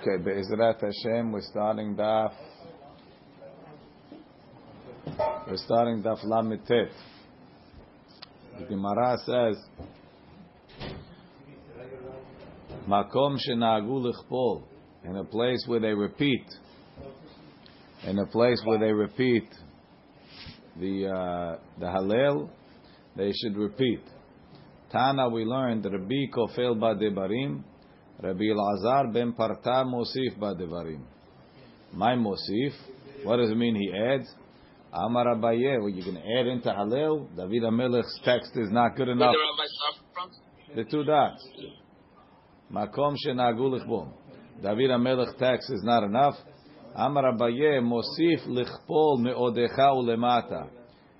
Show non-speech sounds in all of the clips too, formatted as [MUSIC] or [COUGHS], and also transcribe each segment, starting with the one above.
Okay, Be'ezrat Hashem, we're starting Daf. We're starting Daf Lamitet. The Gemara says, Makom shenagu lichpol, in a place where they repeat, in a place where they repeat the uh, the Hallel, they should repeat. Tana, we learned Rabbi Kofel Badebarim, Rabbi Elazar ben Parta Mosif Badevarim. My Mosif, what does it mean he adds? Amar Abaye, well, you can add into Hallel. David Amelech's text is not good enough. The two dots. Makom shenagu lichbom. David Amelech text is not enough. Amar Abaye Mosif lichpol meodecha ulemata.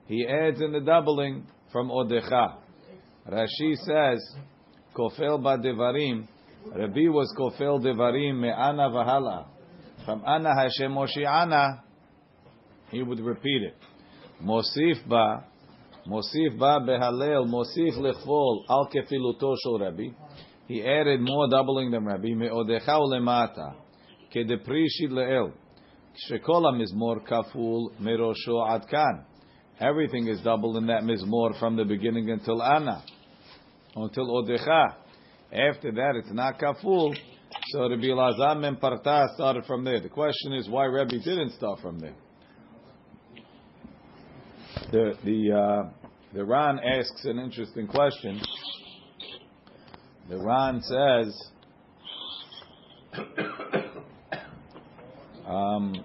He adds in the doubling from odecha. Rashi says, Kofel Badevarim, Rabbi was kofel devarim me'ana v'hala. From ana Hashem Moshi'ana, he would repeat it. Mosif ba, Mosif ba behalel, Mosif lechvol al kefiluto shel Rabbi. He added more doubling than Rabbi. Me'odecha ulemata, kedeprishid le'el. Shekol mizmor kaful merosho adkan. Everything is doubled in that mizmor from the beginning until ana, until odecha. After that, it's not kaful. So Rabbi Elazar and Parta started from there. The question is why Rabbi didn't start from there. The the uh, the Ran asks an interesting question. The Ran says, [COUGHS] um,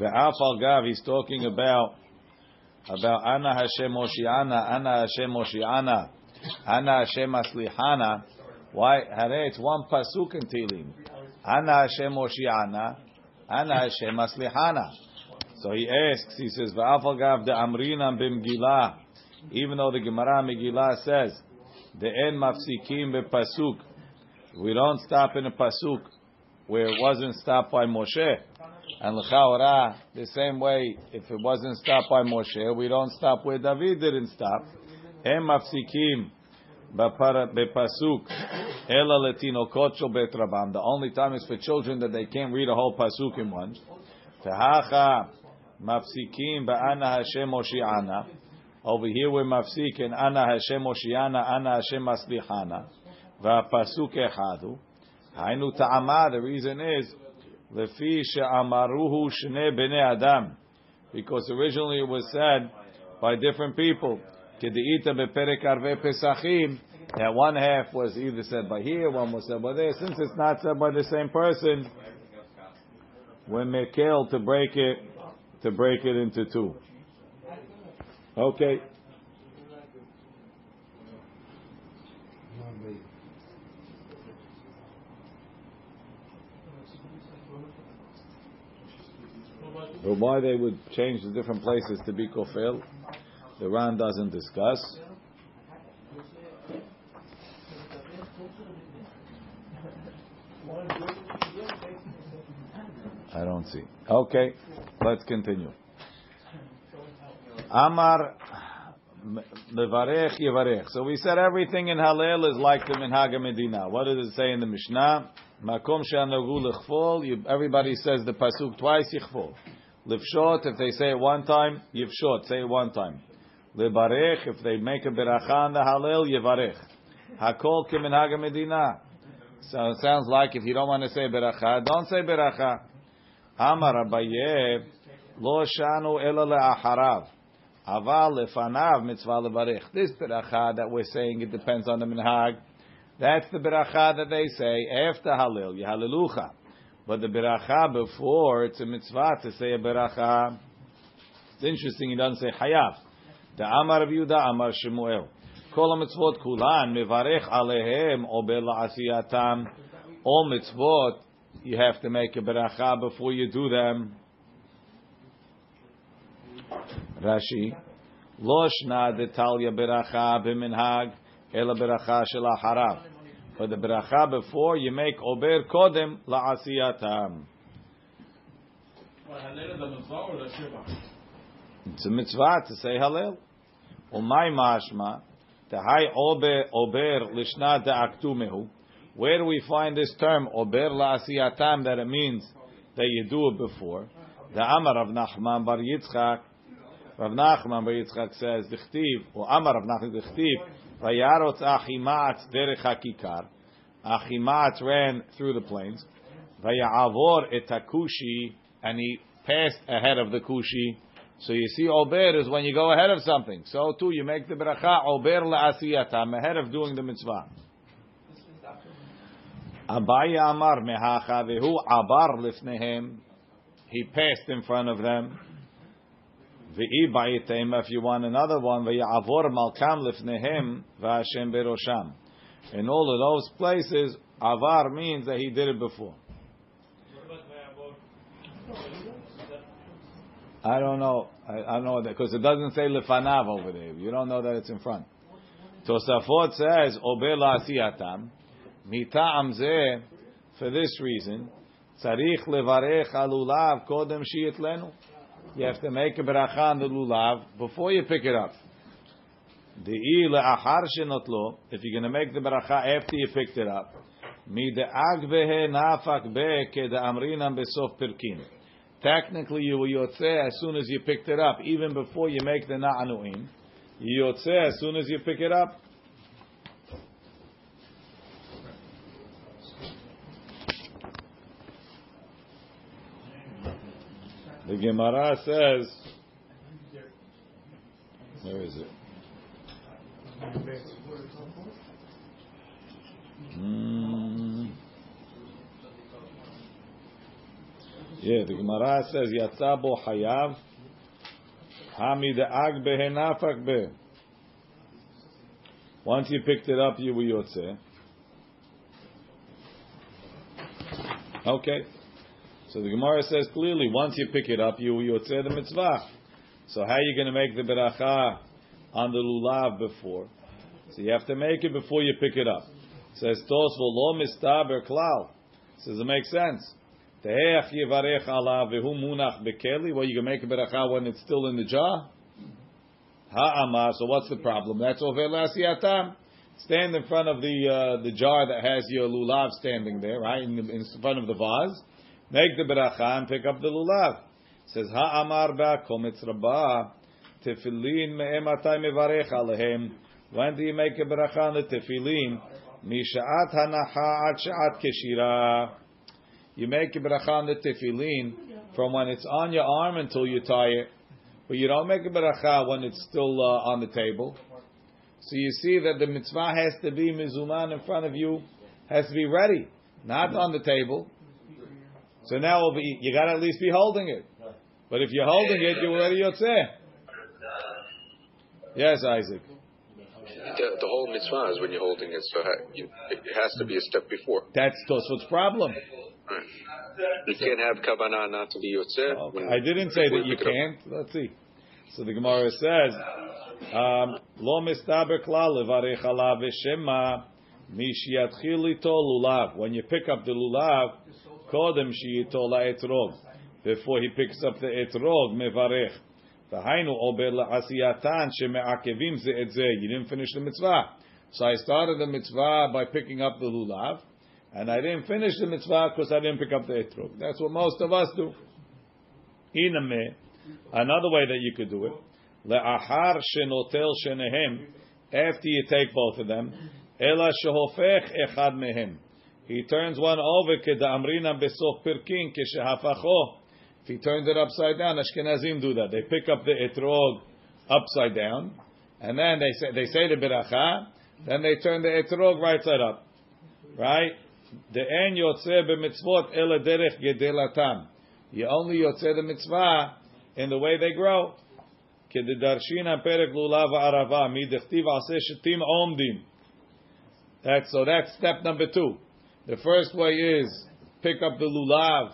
the Afal Gav, he's talking about about Ana Hashem Moshiana, Ana Hashem Moshiana. Ana Hashem Aslihana. Why? Hare, it's one pasuk in Tehillim. Ana Hashem Oshiana. Ana Hashem Aslihana. So he asks, he says, Va'afagav de Amrinam b'Mgilah. Even though the Gemara Megillah says, the end mafsikim b'pasuk. We don't stop in a pasuk where it wasn't stopped by Moshe. And l'chaora, the same way, if it wasn't stopped by Moshe, we don't stop where David didn't stop. Em mafsikim bepasuk ela letino kocho betrabam. The only time is for children that they can't read a whole pasuk in once. Tehacha mafsikim ba'ana Hashem oshi'ana. Over here we're mafsik and ana Hashem oshi'ana, ana Hashem maslihana. Va'pasuk echadu. Hainu ta'ama, the reason is, lefi she'amaruhu shne b'nei adam. Because originally it was said by different people. Kedeita beperek arve pesachim. That one half was either said by here, one was said by there. Since it's not said by the same person, we're mekel to break it, to break it into two. Okay. But why they would change the different places to be kofel? The Ran doesn't discuss. I don't see. Okay, let's continue. Amar levarech yevarech. So we said everything in Hallel is like the Minhag Medina. What does it say in the Mishnah? Makom she'anagu lechfol. Everybody says the pasuk twice. Yichfol. Lifshot. If they say it one time, yivshot. Say it one time. Lebarech, if they make a beracha on the Hallel, yevarech. Hakol keminhag medina. So it sounds like if you don't want to say beracha, don't say beracha. Amar Abaye, lo shanu ela le'acharav. Aval lefanav mitzvah levarech. This beracha that we're saying, it depends on the minhag. That's the beracha that they say after Hallel, Yehalelucha. But the beracha before, it's a mitzvah to say a beracha. It's interesting, he doesn't say hayav. דאמר רב יהודה אמר שמואל כל המצוות כולן מברך עליהם או בלעשייתם all mitzvot you have to make a beracha before you do them Rashi לא שנה דתליה ברכה במנהג אלא ברכה של אחריו but the beracha before you make עובר קודם לעשייתם It's a mitzvah to say Hallel. Umay mashma, the high obe ober lishna de'aktumehu. Where do we find this term ober la'asiyatam that it means that you do it before? The Amar of Nachman bar Yitzchak. Rav Nachman bar Yitzchak says, "Dichtiv or Amar of Nachman dichtiv vayarot achimat derech hakikar." Achimat ran through the plains. Vayavor etakushi, and he passed ahead of the kushi. So you see, ober is when you go ahead of something. So too, you make the bracha ober la'asiyatam ahead of doing the mitzvah. Abaye Amar mehacha vehu abar lifnehem. He passed in front of them. Ve'i ba'item, if you want another one, ve'yavor malkam lifnehem v'Hashem berosham. In all of those places, avar means that he did it before. I don't know. I, I don't know that because it doesn't say lefanav over there. You don't know that it's in front. Tosafot says ober la'asiyatam. Mita'am zeh, for this reason, tzarich levarech alulav kodem shiyitlenu. You have to make a bracha on the lulav before you pick it up. De'i le'achar shenotlo, if you're going to make the bracha after you picked it up, mid'ag behe nafak be keda'amrinam besof pirkin. Technically, you will yotze as soon as you picked it up, even before you make the na'anuim. You yotze as soon as you pick it up. The Gemara says, where is it? Mm. Yeah, the Gemara says, Yatsa bo hayav, hamide'ag behenafak be. Once you picked it up, you will yotze. Okay. So the Gemara says clearly, once you pick it up, you yotzeh the mitzvah. So how are you going to make the beracha on the lulav before? So you have to make it before you pick it up. It says tos v'lo mistaber klal. Says it makes sense. Teheach yivarech alav v'hu munach bekeli. Well, you can make a beracha when it's still in the jar. Ha'amar. So what's the problem? That's over lasiyatam. Stand in front of the uh, the jar that has your lulav standing there, right in, the, in front of the vase. Make the beracha and pick up the lulav. It says ha'amar ba'kometz rabbah tefillin me'ematay mevarech alehem. When do you make a beracha on the tefillin? Misha'at hanacha ad sha'at keshira. You make a beracha on the tefillin from when it's on your arm until you tie it. But you don't make a beracha when it's still uh, on the table. So you see that the mitzvah has to be mizuman in front of you, has to be ready, not on the table. So now be, you got to at least be holding it. But if you're holding it, you're already yotzeh. Yes, Isaac. The, the whole mitzvah is when you're holding it, so it has to be a step before. That's Tosfot's problem. You can't have kavanah not to be yotzeh. Okay. I didn't say that you can't. Let's see. So the Gemara says, um, "Lo mistaber klal levarech alav v'shema mishiatchil ito lulav." When you pick up the lulav, kodem shiyito la'etrog. Before he picks up the etrog, mevarech. V'hainu ober la'asiyatan sheme'akevim ze et. You didn't finish the mitzvah. So I started the mitzvah by picking up the lulav, and I didn't finish the mitzvah because I didn't pick up the etrog. That's what most of us do. In a Iname, another way that you could do it, le'achar shenotel shenehem, after you take both of them, ela shehofech echad mehem. He turns one over keda'amrina besof pirkin keshehafacho. If he turns it upside down, Ashkenazim do that. They pick up the etrog upside down, and then they say they say the beracha, then they turn the etrog right side up. Right? The en yotzeh b'mitzvot ele derech gedelatam. You only yotzeh the mitzvah in the way they grow. כדדרשינא פרק לולב הערבה, מדכתיב עשה שתים עומדים. That's, so that's step number two. The first way is pick up the lulav,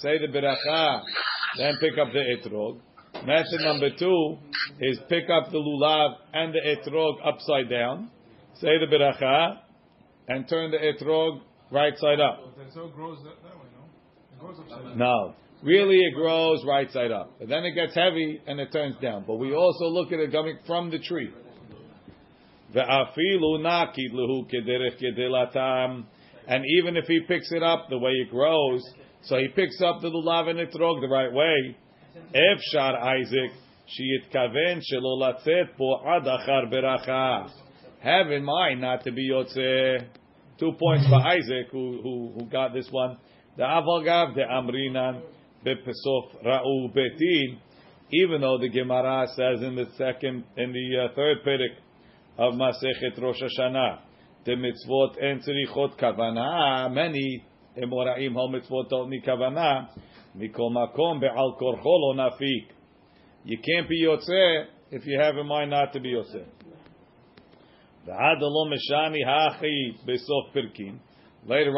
say the beracha, then pick up the etrog. Method number two is pick up the lulav and the etrog upside down, say the beracha, and turn the etrog right side up. So it grows that, that way, no? It grows upside down. No. Really, it grows right side up. But then it gets heavy and it turns down. But we also look at it coming from the tree. Ve'afilu nakid lehu kederech kedelatam. and even if he picks it up the way it grows, so he picks up the lulav and etrog the right way. Efshar Isaac, שיתכוון שלא לצאת פה עד אחר ברכה. Have in mind not to be yotze. Two points for Isaac, who, who, who got this one. The avagav, the amrinan, bepesof ra'u betin. Even though the Gemara says in the second, in the uh, third peric of Masechet Rosh Hashanah, the mitzvot en tzrichot kavana, many emoraim hol mitzvot don't need kavana, mikol makom be'al korcho lo nafik. You can't be yotze if you have in mind not to be yotze. Later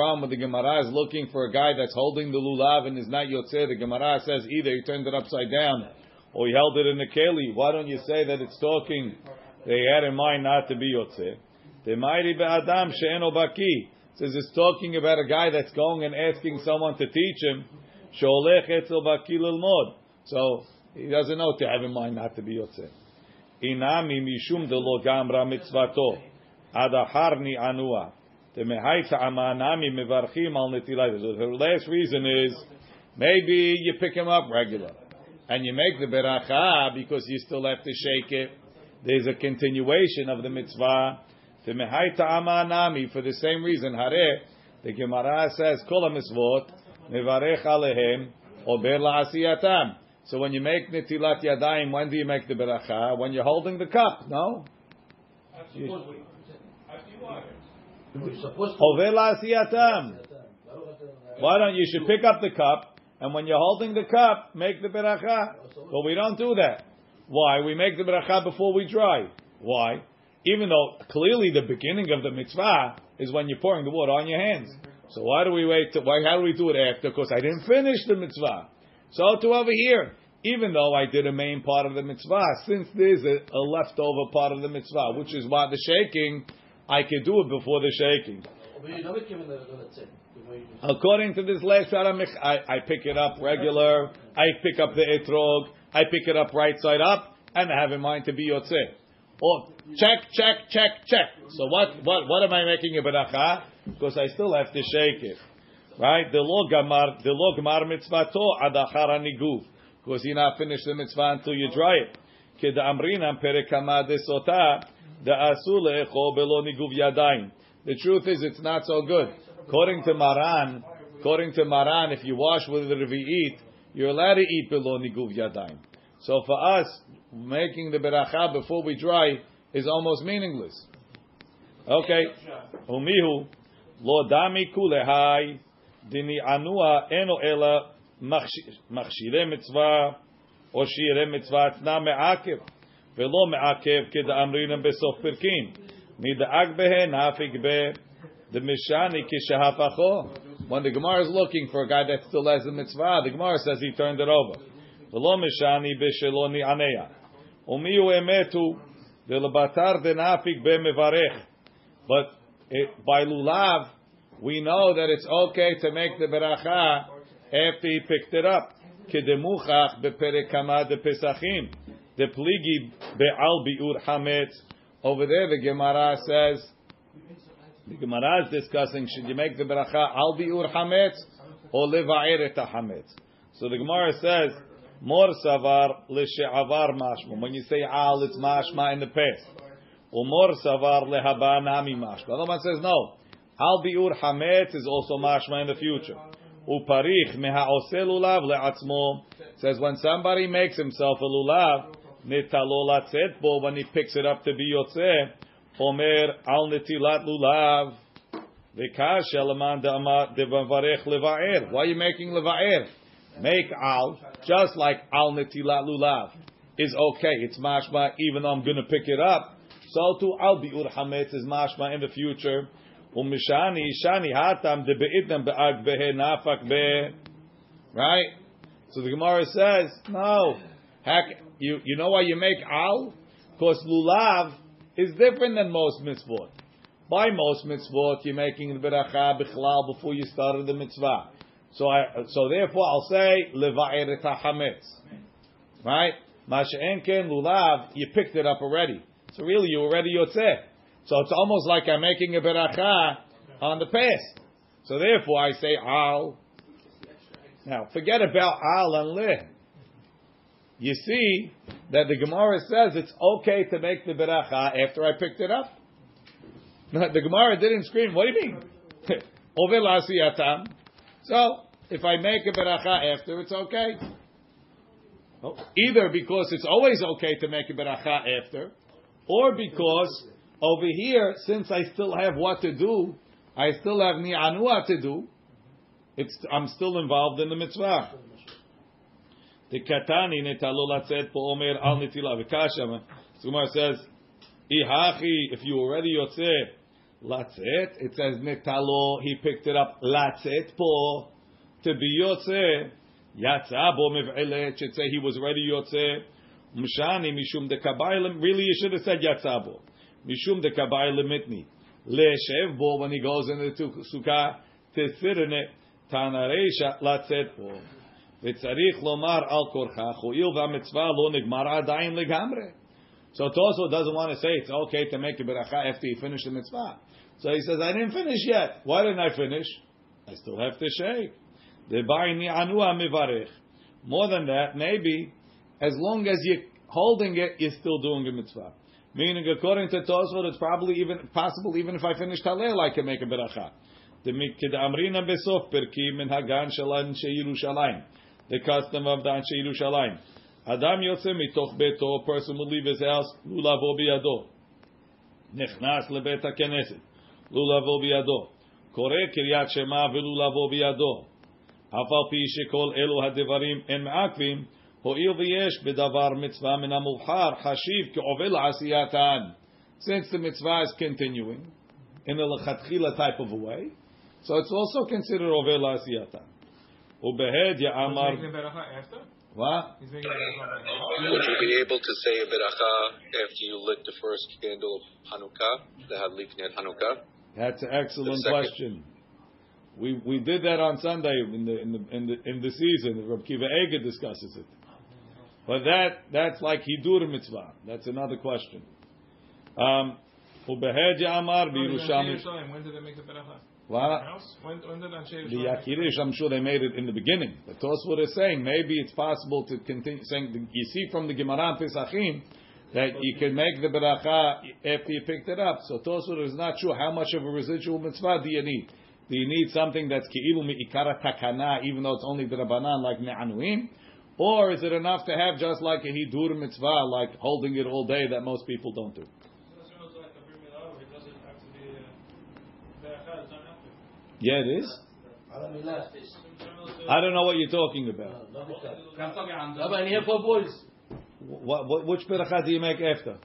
on, when the Gemara is looking for a guy that's holding the lulav and is not yotze, the Gemara says either he turned it upside down or he held it in the keli. Why don't you say that it's talking? They had in mind not to be yotze. The mighty be'adam she'eno baki says it's talking about a guy that's going and asking someone to teach him. So he doesn't know to have in mind not to be yotze. Inami mishum de lo gamra mitzvato. Adaharni anua. The last reason is maybe you pick him up regular and you make the beracha because you still have to shake it. There's a continuation of the mitzvah. The mehaita amanami for the same reason. Hare the Gemara says kol mitzvot mevarech alehem ober la'asiyatam. So when you make netilat yadayim, when do you make the beracha? When you're holding the cup, no? Over siyatam. Why don't you should pick up the cup and when you're holding the cup, make the beracha? But we don't do that. Why? We make the beracha before we dry. Why? Even though clearly the beginning of the mitzvah is when you're pouring the water on your hands. So why do we wait? To, why? How do we do it after? Because I didn't finish the mitzvah. So to over here, even though I did a main part of the mitzvah, since there's a, a leftover part of the mitzvah, which is why the shaking, I could do it before the shaking. According to this last shara, I, I pick it up regular. I pick up the etrog. I pick it up right side up, and I have in mind to be yotze. Or oh, check, check, check, check. So what, what, what am I making a beracha? Because I still have to shake it. Right? The lo gamar, the lo gamar mitzvato adachar aniguf. Because you're not finished the mitzvah until you dry it. Keda amrinam perekama desota the asule belo niguv yadayim. The truth is, it's not so good. According to Maran, according to Maran, if you wash with the revi'it, you're allowed to eat below niguv yadayim. So for us, making the beracha before we dry is almost meaningless. Okay. Umihu lo dami kulehai dini anua eno ela מכשירי מצווה או שירי מצווה אתנה מעכב ולא מעכב כדאמרינם בסוף פרקים נדאג בהן הפיק ב דמשני כשהפכו when the Gemara is looking for a guy that still has the mitzvah, the Gemara says he turned it over. ולא משני בשלו נעניה. ומי הוא אמת הוא דלבטר דנאפיק במברך. But it, by lulav, we know that it's okay to make the beracha after he picked it up. Kedemuchach beperekama de pesachim. The pligi be'al biur hametz. Over there, the Gemara says, the Gemara is discussing, should you make the bracha al biur hametz or leva'er et hametz? So the Gemara says, mor savar l'she'avar mashma. When you say al, it's mashma in the past. Or mor savar lehaba nami mashma. The other one says, no. Al biur hametz is also mashma in the future. Uparich meha'osel lulav le'atzmo. Says when somebody makes himself a lulav, netalo latzet bo, when he picks it up to be yotze, omer al netilat lulav. Why are you making leva'er? Make al, just like al netilat lulav is okay. It's mashma, even though I'm going to pick it up. So to al bi'ur hametz is mashma in the future. Umishani shani hatam de beitnam be'ag behe nafak. Right? So the Gemara says, no. Heck, you, you know why you make al? Because lulav is different than most mitzvot. By most mitzvot, you're making the beracha bichlal before you started the mitzvah. So I, so therefore I'll say leva'er hametz. Right? Masha'enken lulav, you picked it up already. So really, you already yotzeh. So it's almost like I'm making a beracha on the past. So therefore, I say al. Now, forget about al and le. You see that the Gemara says it's okay to make the beracha after I picked it up. The Gemara didn't scream. What do you mean? [LAUGHS] Over lasiyatam. So if I make a beracha after, it's okay. Oh, either because it's always okay to make a beracha after, or because over here, since I still have what to do, I still have ni'anua to do. It's, I'm still involved in the mitzvah. The katani netalo latzet po omer al netila v'kasha. Sumar says, ihachi, if you already yotze latzet, it says netalo, he picked it up latzet po, to be yotze, yatza bo mev'elet, should say he was ready yotze, mshani mishum de kabayim, really you should have said yatza bo, mishum de kabayim mitni, le'shev bo, when he goes into the sukkah, to sit in it, tanareisha latzet po. וצריך לומר על כורכך, הואיל והמצווה לא נגמר עדיין לגמרי. So Toso doesn't want to say it's okay to make a beracha after you finish the mitzvah. So he says, I didn't finish yet. Why didn't I finish? I still have to shake. More than that, maybe as long as you're holding it, you're still doing a mitzvah. Meaning, according to Tosfot, it's probably even possible even if I finish Talel, I can make a beracha. The custom of the Anshe Yerushalayim. Adam yotze mitoch beto, person will leave his house, lulavo biyado. Nechnas lebet haKeneset לולבו בידו. קורא Kriat Shema ולולבו בידו. Hafal על פי שכל אלו הדברים אין הואיל ויש בדבר מצווה מן המובחר חשיב כעובל עשייתן. Since the mitzvah is continuing in a לכתחילה type of way, so it's also considered עובל עשייתן. ובהד יאמר... What? Would you be able to say a beracha after you lit the first candle of Hanukkah, the Hadliknet Hanukkah? That's an excellent question. We we did that on Sunday in the in the in the, in the season. Rabbi Akiva Eger discusses it but that that's like hidur mitzvah. That's another question. Um, When did they make the beracha? What? The Yakirish, I'm sure they made it in the beginning. But Tosfot is saying maybe it's possible to continue saying. You see from the Gemara Pesachim that you can make the beracha after you picked it up. So Tosfot is not sure how much of a residual mitzvah do you need. Do you need something that's ki'ilu mi'ikara takana, even though it's only the rabbanan like ne'anuim? Or is it enough to have just like a hidur mitzvah, like holding it all day that most people don't do? Yeah, it is. I don't know what you're talking about. What, what, which beracha do you make after?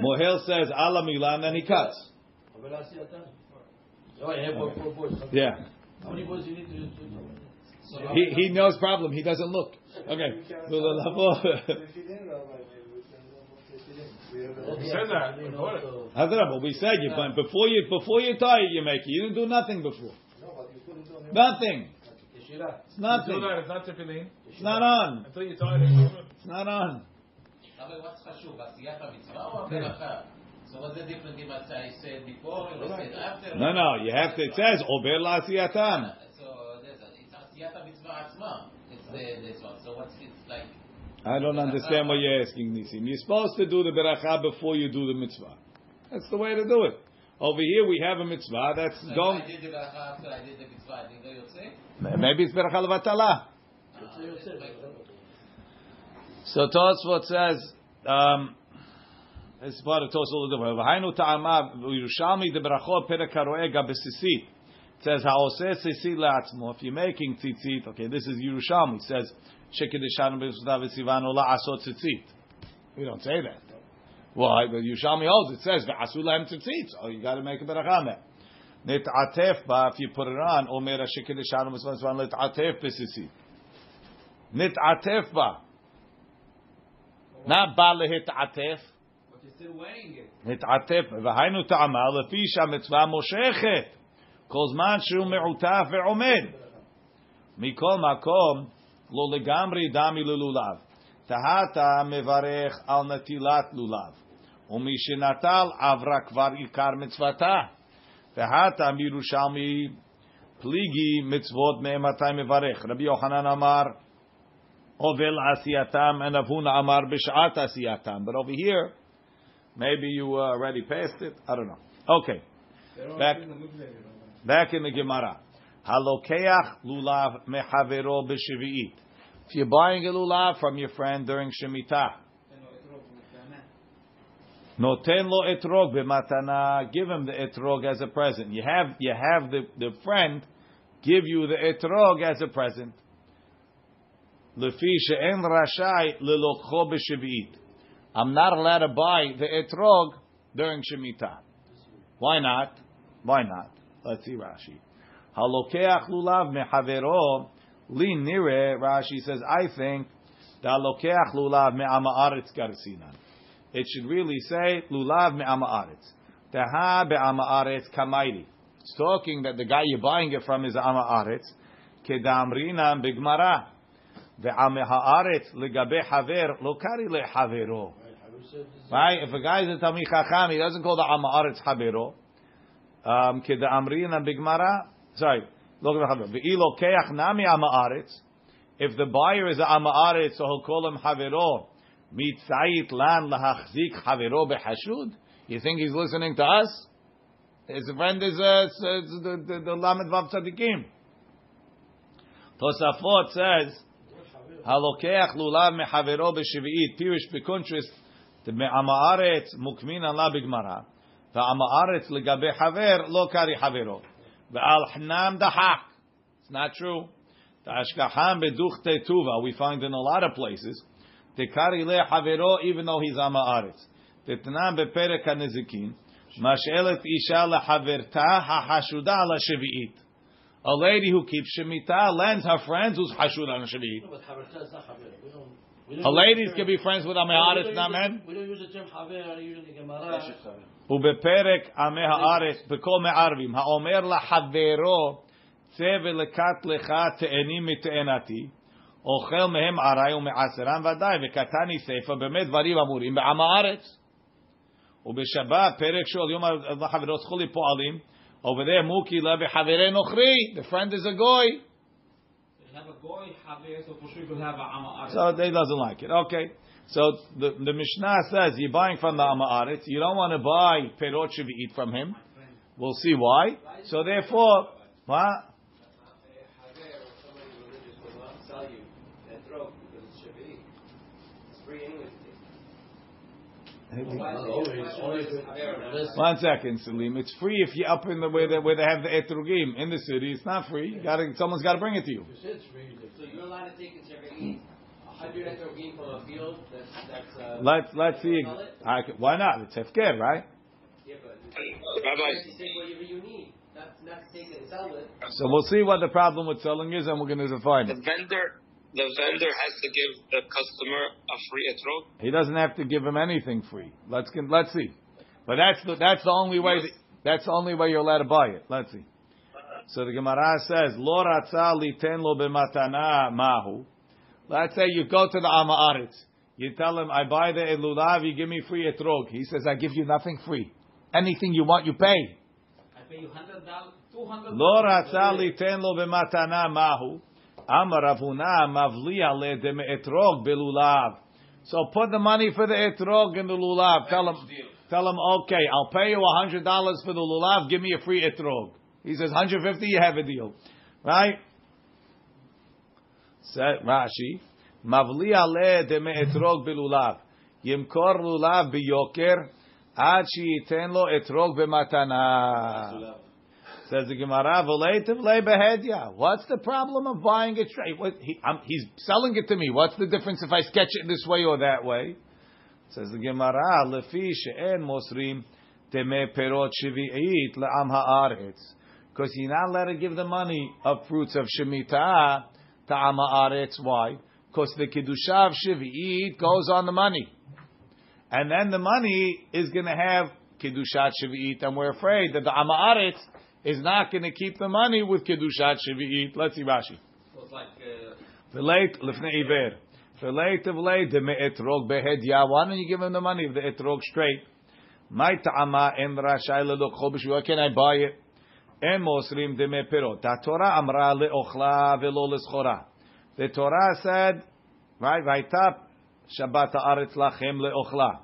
Mohel says ala milah and then he cuts. Yeah. He, he knows problem. He doesn't look. Okay. We said that. Hadrab, we said you but before you before you tie it, you make it. You didn't do nothing before. Nothing. It's nothing. It's not tefillin. It's not on. Until you tie it. It's not on. So what's the difference if I said before or said after? No, no. You have to. It says over la'asiyatam. So there's a, it's asiyata mitzvah atzma. It's the this one. So what's it like? I don't understand what you're asking, Nisim. You're supposed to do the beracha before you do the mitzvah. That's the way to do it. Over here we have a mitzvah that's so going. I did the beracha after I did the mitzvah. I didn't go yotze. Maybe it's beracha levatala. So Tosfot says, um, this is part of Tosfot L'Dvar. V'hainu ta'amav Yerushalmi de berachot perek haroega b'sisit. It says ha'oseh sisit le'atzmo. If you're making tzitzit, okay, this is Yerushalmi. It says shekedeshanu b'sutav v'sivanu la'asot tzitzit. We don't say that. Why? But Yerushalmi holds it says v'asu lahem tzitzit. So you got to make a beracha on that. Nit'atef ba, if you put it on, omer shekedeshanu b'sutav v'sivanu nit'atef b'sisit. Nit'atef ba. Not ba lehit'atef. But you're still weighing it. נתעטף, והיינו טעמה, לפי שהמצווה מושכת, כל זמן שהוא מעוטף ועומד. מכל מקום, לא לגמרי דמי ללולב. תהת מברך על נטילת לולב, ומי שנטל עברה כבר עיקר מצוותה. והתם ירושלמי פליגי מצוות מאמתי מברך. רבי יוחנן אמר, הובל עשייתם, and Avuna אמר בשעת עשייתם. But over here, maybe you uh, already passed it. I don't know. Okay, back, Back in the Gemara. Halokeach lulav mehavero b'shivit. If you're buying a lulav from your friend during Shemitah, noten lo etrog b'matana, give him the etrog as a present. You have you have the, the friend give you the etrog as a present. Lefi she'en rashai lelokho b'shivit. I'm not allowed to buy the etrog during Shemitah. Why not? Why not? Let's see Rashi. Halokeach lulav mehavero li nire. Rashi says, I think that halokeach lulav me'ama aretz garsinan. It should really say lulav me'ama aretz. Teha be'ama aretz kamairi. It's talking that the guy you're buying it from is ama aretz. Kedamrinan bigmara. Ve'ame haaretz legabe haver lo kari lehavero. Right? If a guy is a Talmid Chacham, he doesn't call the Amma Aretz Havero. Um, the If the buyer is a Amma so he'll call him Havero. Mitzayit lan lahachzik Havero behashud. You think he's listening to us? His friend is uh, the, the, the Lamed Vav Tzadikim. Tosafot says, Halokeach lulav mehavero b'shvi'it. Pirish b'kontrast to me'ama aretz mukmin ala aretz legabe haver lo kari havero. Ve'al hnam dahak. It's not true. The ashkaham beduchte tuva we find in a lot of places. The kari le havero even though he's ama aretz. The tanam beperek hanezikin. Mashelet isha lehaverta hahashuda ala shvi'it. A lady who keeps shemitah lends her friends who's hashud on. No, but Havertah is not Haver. We don't- we don't A use ladies the can term- be friends with we Ameharetz, don't not use men. the- We don't use the term Haver usually in Gemara. ובפרק עמי הארץ, בכל מערבים, האומר לחברו, צא ולקט לך תאנים מתאנתי, אוכל מהם ארעי ומעשרם ודאי, וקטני סיפא, באמת דברים אמורים בעם הארץ. ובשבת, פרק שואל יום לחברו זכו לי פועלים, over there, מוקי לה בחברי נוכרי, the friend is a goy, have a goy haver, so for sure you will have a ama so they doesn't like it. Okay. So the, the Mishnah says you're buying from the Amaaretz, you don't want to buy perot eat from him. We'll see why. So therefore, what? sell you that throat because it's Shavuot. It's free anyway. One second, Salim. It's free if you're up in the where they, where they have the etrugim in the city. It's not free. You gotta, someone's got to bring it to you. You said it's free. So you're allowed to take in Shavuot a hundred etrogim from a field that's that's. Uh, Let's let's see. I can- why not? It's hefker, right? Yeah, but Rabbi, you take whatever you need. Not not to take it and sell it. So we'll see what the problem with selling is, and we're going to define the vendor, the vendor has to give the customer a free etrog? He doesn't have to give him anything free. Let's can, let's see. But that's the that's the only way yes. that's the only way you're allowed to buy it. Let's see. So the Gemara says, "Lo ratza liten lo b'matana mahu." Let's say you go to the Amaretz. You tell him, "I buy the elulav. You give me free etrog." He says, "I give you nothing free. Anything you want, you pay." I pay you hundred dollars, two hundred. Lo ratza liten lo b'matana mahu. אמר רב הונא מבליע לדמאתרוג בלולב. So put the money for the etrog in the lulav. Tell him, tell him, okay, I'll pay you a hundred dollars for the lulav. Give me a free etrog. He says, hundred fifty. You have a deal, right? Said Rashi, מבליע לדמאתרוג בלולב. ימכור לולב ביוקר עד שייתן לו אתרוג במתנה. Says the Gemara. What's the problem of buying it straight? What, he, he's selling it to me. What's the difference if I sketch it this way or that way? Says the Gemara, "Lefi she'en mosrim temeh perot shvi'it le'am haaretz." Because you're not allowed to give the money of fruits of shemitah to am haaretz. Why? Because the kedusha of goes on the money, and then the money is going to have kedushat shvi'it, and we're afraid that the am haaretz is not going to keep the money with Kedushat shviit. Let's see Rashi. Uh, v'leit lefnei iver. V'leit v'leit de'me'etrog behed ya. Why don't you give him the money of the etrog straight? My ta'ama en rashai le'lokho Why Can I buy it? En mosrim The Torah amra le'ochla ve'lo l'schora. The Torah said, right, up Shabbat ha'aretz lachem le'ochla.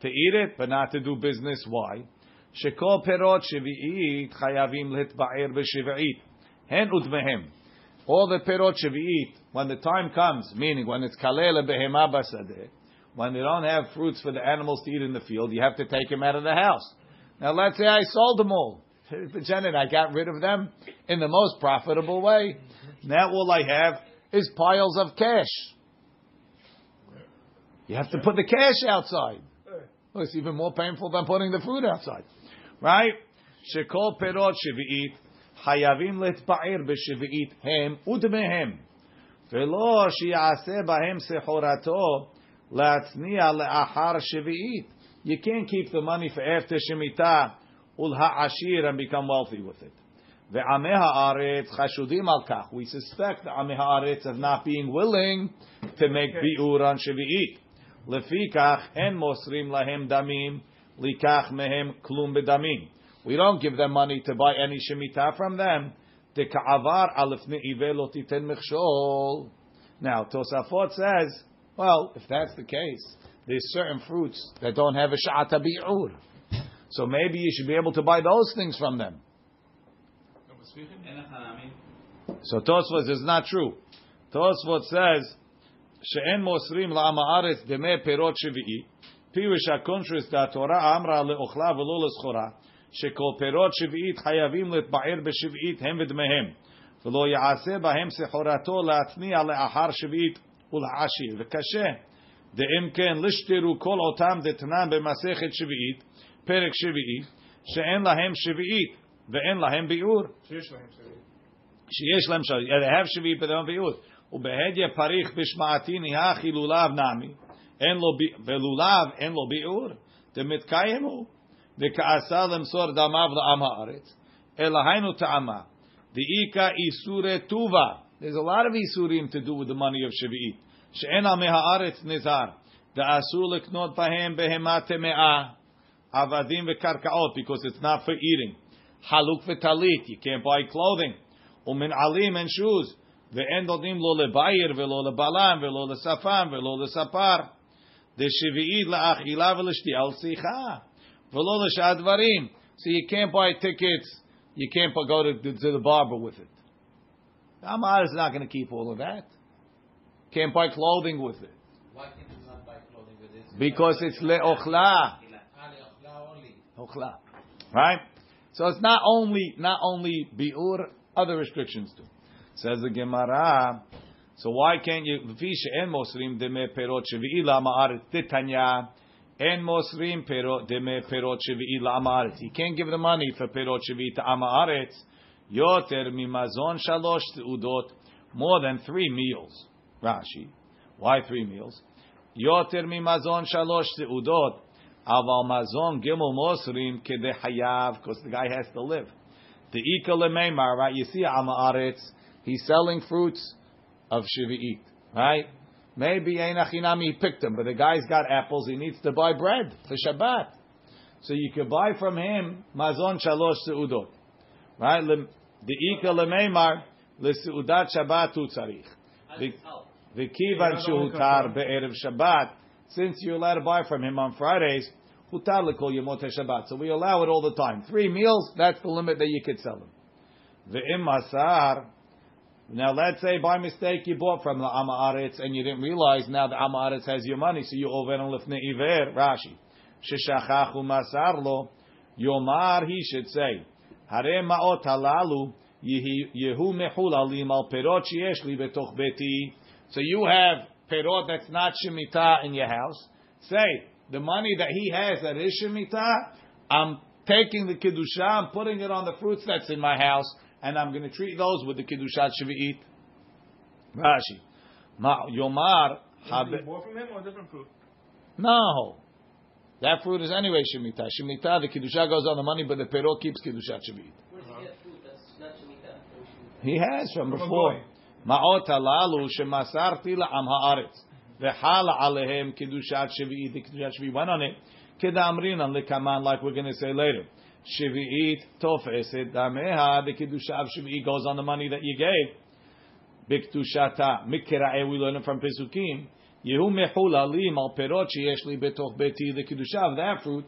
To eat it, but not to do business. Why? שכל פירות שביעית חייבים להתבער בשביעית. הן ודמיהם. All the פירות שביעית, when the time comes, meaning when it's kalel behema basadeh, when they don't have fruits for the animals to eat in the field, you have to take them out of the house. Now let's say I sold them all. [LAUGHS] Janet, I got rid of them in the most profitable way. Now all I have is piles of cash. You have to put the cash outside. Well, it's even more painful than putting the fruit outside. Right? Shekol perot shvi'it חייבים להתפאר בשביעית הם ודמיהם, ולא שיעשה בהם סחורתו להצניע לאחר שביעית. You can't keep the money for after Shemitah ולהעשיר and become wealthy with it. ועמי הארץ חשודים על כך. We suspect the עמי הארץ of not being willing to make ביאור on שביעית. לפיכך אין מוסרים להם דמים, Likach mehem klum bedamim. We don't give them money to buy any shemitah from them. Deka'avar alifne mechshol. Now, Tosafot says, well, if that's the case, there's certain fruits that don't have a sha'ata bi'ur. So maybe you should be able to buy those things from them. So Tosfos is not true. Tosfos says, she'en mosrim la'ama'aretz demeh perot shevi'i. pirush ha-contrast da Torah amra le'ochla v'lo le'schora, שכל פירות שביעית חייבים להתבער בשביעית הם ודמיהם, ולא יעשה בהם סחורתו להצניע לאחר שביעית ולעשיר. וקשה, דאם כן לשתרו כל אותם דתנן במסכת שביעית, פרק שביעי, שאין להם שביעית ואין להם ביאור. שיש להם שביעית. שיש להם שביעית, they have שביעית but they don't ביאור. ובהדיא פריך בשמעתיני הכי לולב נמי, אין לו, ולולב אין לו ביאור, דמתקיים הוא. וכעשה למסור דמיו לעם הארץ, אלא היינו טעמה, דאיכא איסורי טובה. There's a lot of isurim to do with the money of שביעית. שאין עמי הארץ נזהר, דאסור לקנות בהם בהמה טמאה, עבדים וקרקעות, because it's not for eating. חלוק וטלית, you can't buy clothing. ומנעלים and shoes, ואין נותנים לו לבייר ולא לבלם ולא לשפם ולא לספר. דשביעית לאכילה ולשתייה ולשיחה. V'lo l'shadvarim. So you can't buy tickets. You can't go to, to the barber with it. The Amar is not going to keep all of that. Can't buy clothing with it. Why can you not buy clothing with this? Because it's le'ochla. Ah, le'ochla only. Ochla. Right? So it's not only, not only bi'ur, other restrictions too. Says the Gemara, so why can't you, v'fi she'en mosrim deme perot shevi'i la'ma'aret titanya, En mosrim perot deme perot shvi'i la'amaretz. You can't give the money for perot shvi'i to amaretz. Yoter mimazon shalosh udot. More than three meals. Rashi. Why three meals? Yoter mimazon shalosh udot. Aval mazon gimel mosrim kede hayav. Because the guy has to live. The ika lemeimar, right? You see amaretz. He's selling fruits of shvi'it. Right? Maybe Einachinami he picked them, but the guy's got apples. He needs to buy bread for Shabbat, so you can buy from him mazon shalosh seudot, right? The ika lemeimar leseudat Shabbat utzarich. The kivan shutar be'erev Shabbat. Since you're allowed to buy from him on Fridays, hutar lekol yemot Shabbat. So we allow it all the time. Three meals, that's the limit that you could sell them. The masar. Now, let's say by mistake you bought from the Amaretz and you didn't realize now the Amaretz has your money, so you over on lifnei iver. Rashi, sheshachachu masar lo yomar. He should say, hare maot halalu yehu mechulalim al perot betoch beti. So you have perot that's not shemitah in your house. Say the money that he has that is shemitah. I'm taking the kedusha, I'm putting it on the fruits that's in my house and I'm going to treat those with the kiddushat shvi'it. Rashi, Ma Yomar Habe. More from him or different fruit? No, that fruit is anyway shemitah. Shemitah, the kiddusha goes on the money, but the perot keeps kiddushat shvi'it. Where does he get food that's not Shemitah? He has from From a before. goy. Ma'ot halalu shemasarti la'am haaretz v'chala alehem kiddushat shvi'it. The kiddushat shvi'it went on it. Kedamrinan lekaman, like we're going to say later. Shvi'it tofeset dameha. The kedusha of Shvi'it goes on the money that you gave. Biktushata mikra'e. We learn it from Pesukim. Yehu mechula li mal perot sheyesh li betoch beti. The kedusha of that fruit,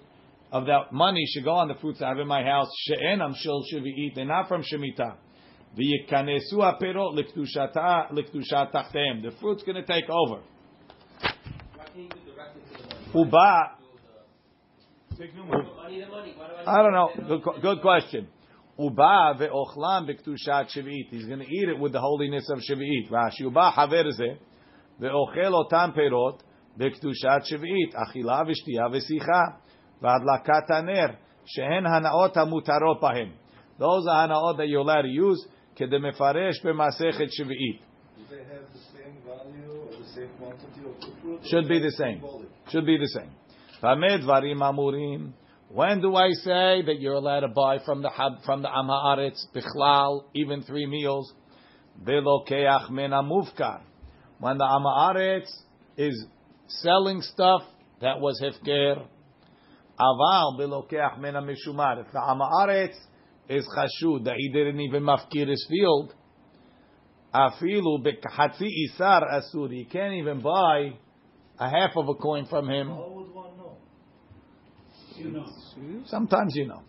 of that money, should go on the fruits I have in my house. She'enam shel Shvi'it. They're not from Shemitah. V'yikanesu aperot liktushata liktushat tachteim. The fruit's going to take over. Why I? I don't know. Good, good question. Uba ve'ochlam b'ktushat shvi'it. He's going to eat it with the holiness of shvi'it. Rashi. Uba haver ze ve'ochel otam perot b'ktushat shvi'it. Achila v'shtiya v'sicha v'adlakat haner shehen hanaot hamutarot bahem. Those are hanaot that you're allowed to use kedemefaresh b'masechet shvi'it. Do they have the same value or the same quantity of the fruit? Should be the same. Should be the same. When do I say that you're allowed to buy from the from the am haaretz bichlal even three meals? Velokeach min amufkar. When the am haaretz is selling stuff that was hefker. Aval belokeach min mishumar. If the am haaretz is chashud that he didn't even mafkir his field, afilu bekhatzi isar asur. He can't even buy a half of a coin from him. How would one know? You know. Sometimes you know.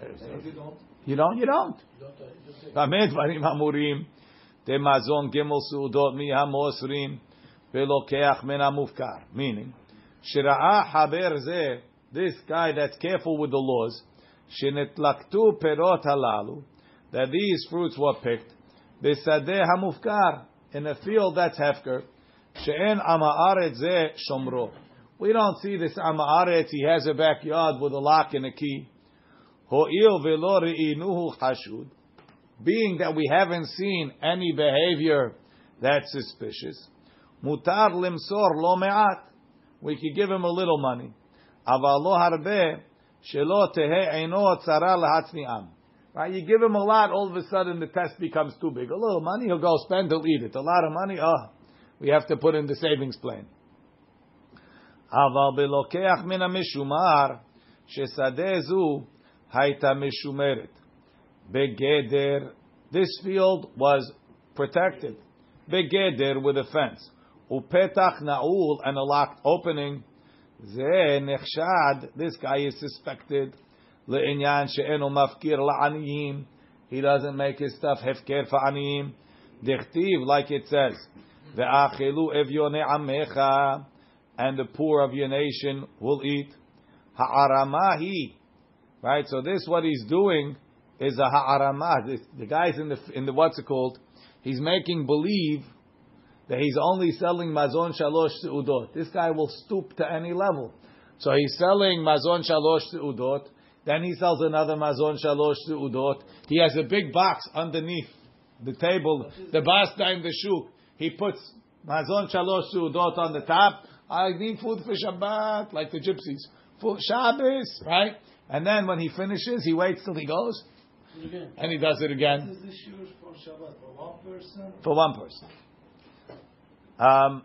And if you don't, You don't, you don't. You don't, uh, you just say, באמת דברים אמורים, דמזון גמל סעודות מהמוסרים, ולוקח מן המופקר. Meaning, שראה חבר זה, this guy that's careful with the laws, שנתלקטו פירות הללו, that these fruits were picked, בשדה המופקר, in a field that's hefker, שאין עם הארץ זה שומרו. we don't see this am haaretz, he has a backyard with a lock and a key. Being that we haven't seen any behavior that's suspicious. Mutar limsor lo me'at. We could give him a little money. Right? You give him a lot, all of a sudden the test becomes too big. A little money, he'll go spend, he'll eat it. A lot of money, oh, we have to put in the savings plan. אבל בלוקח מן המשומר, ששדה זו הייתה משומרת. Begeder, this field was protected. Begeder with a fence. Upetach na'ul and a locked opening. Ze nechshad, this guy is suspected. Le'inyan she'enu mafkir la'aniyim. He doesn't make his stuff hefker fa'aniyim. Dichtiv, like it says. Ve'achilu evyone amecha. And the poor of your nation will eat. Ha'aramahi. Right? So this, what he's doing, is a ha'aramah. The, guy's in the in the what's it called? He's making believe that he's only selling mazon shalosh seudot. This guy will stoop to any level. So he's selling mazon shalosh seudot. Then he sells another mazon shalosh seudot. He has a big box underneath the table, the basta in the shuk. He puts mazon shalosh seudot on the top. I need food for Shabbat, like the gypsies. For Shabbos, right? And then when he finishes, he waits till he goes, again. and he does it again is this yours for Shabbat for one person? for one person. Um,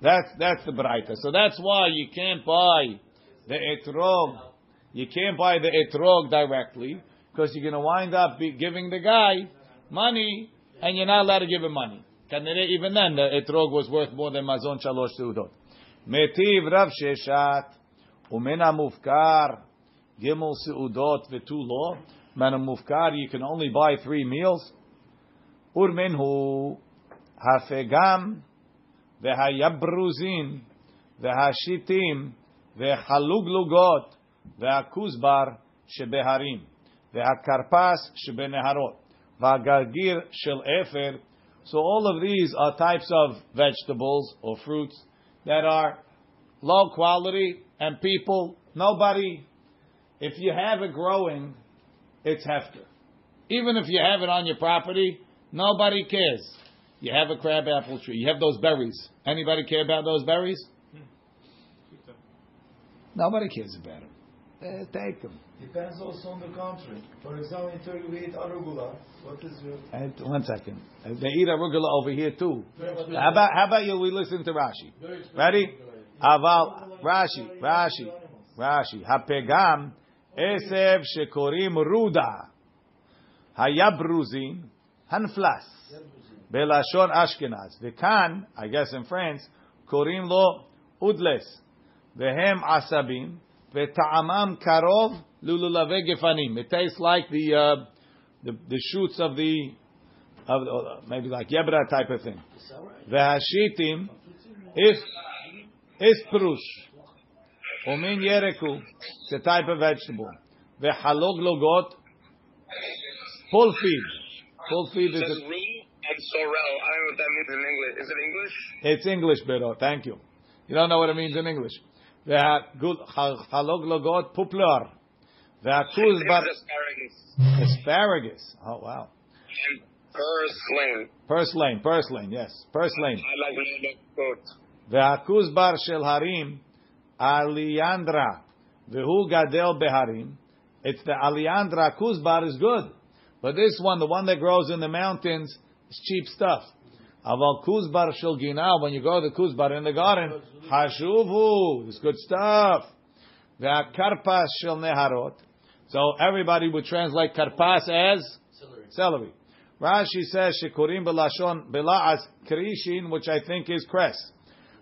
that's that's the braita. So that's why you can't buy the etrog. You can't buy the etrog directly because you're going to wind up be giving the guy money, and you're not allowed to give him money. Kanere, Even then, the etrog was worth more than mazon shalosh seudot. Metiv rav sheshat umena mufkar gimel seudot vetu lo. Man mufkar, you can only buy three meals. Urmenhu hafegam והיברוזין והשיטים והחלוגלוגות והכוסבר שבהרים והכרפס שבנהרות והגרגיר של אפר so all of these are types of vegetables or fruits that are low quality and people, nobody, if you have it growing, it's hefker. Even if you have it on your property, nobody cares. You have a crab apple tree. You have those berries. Anybody care about those berries? Hmm. Nobody cares about them uh, take them. Depends also on the country. For example, in Turkey we eat arugula. What is your? And one second, uh, they eat arugula over here too. How about how about you? We listen to Rashi. Ready? Aval Rashi Rashi Rashi Hapegam Esev Shekorim Ruda Hayabruzin Hanflas Belashon Ashkenaz. Vekan, I guess in France, Korim lo Udles. Vehem Asabim. Ve'ta'amam karov lululave gefanim. It tastes like the, uh, the, the shoots of the, of, oh, maybe like yebra type of thing. Ve'hashitim is is prush. Umin yereku. It's a type of vegetable. Ve'halog logot. Full feed. Full feed is a... and sorrel. I don't know what that means in English. Is it English? It's English, Biro. Thank you. You don't know what it means in English. וחלוגלוגות פופלר. והכוזבר, It's asparagus. asparagus. Oh wow. And purslane. Purslane, purslane, yes. Purslane. I like the goat. והכוזבר של הרים, אליאנדרה, והוא גדל בהרים. It's the Aliandra kuzbar is good. But this one, the one that grows in the mountains, is cheap stuff. Aval kuzbar shel gina, when you go to the kuzbar in the garden, hashuvu, it's good stuff. Ve'akarpas shel neharot. So everybody would translate karpas as Celery. celery. Rashi says shekurim belashon bela'as krishin, which I think is cress.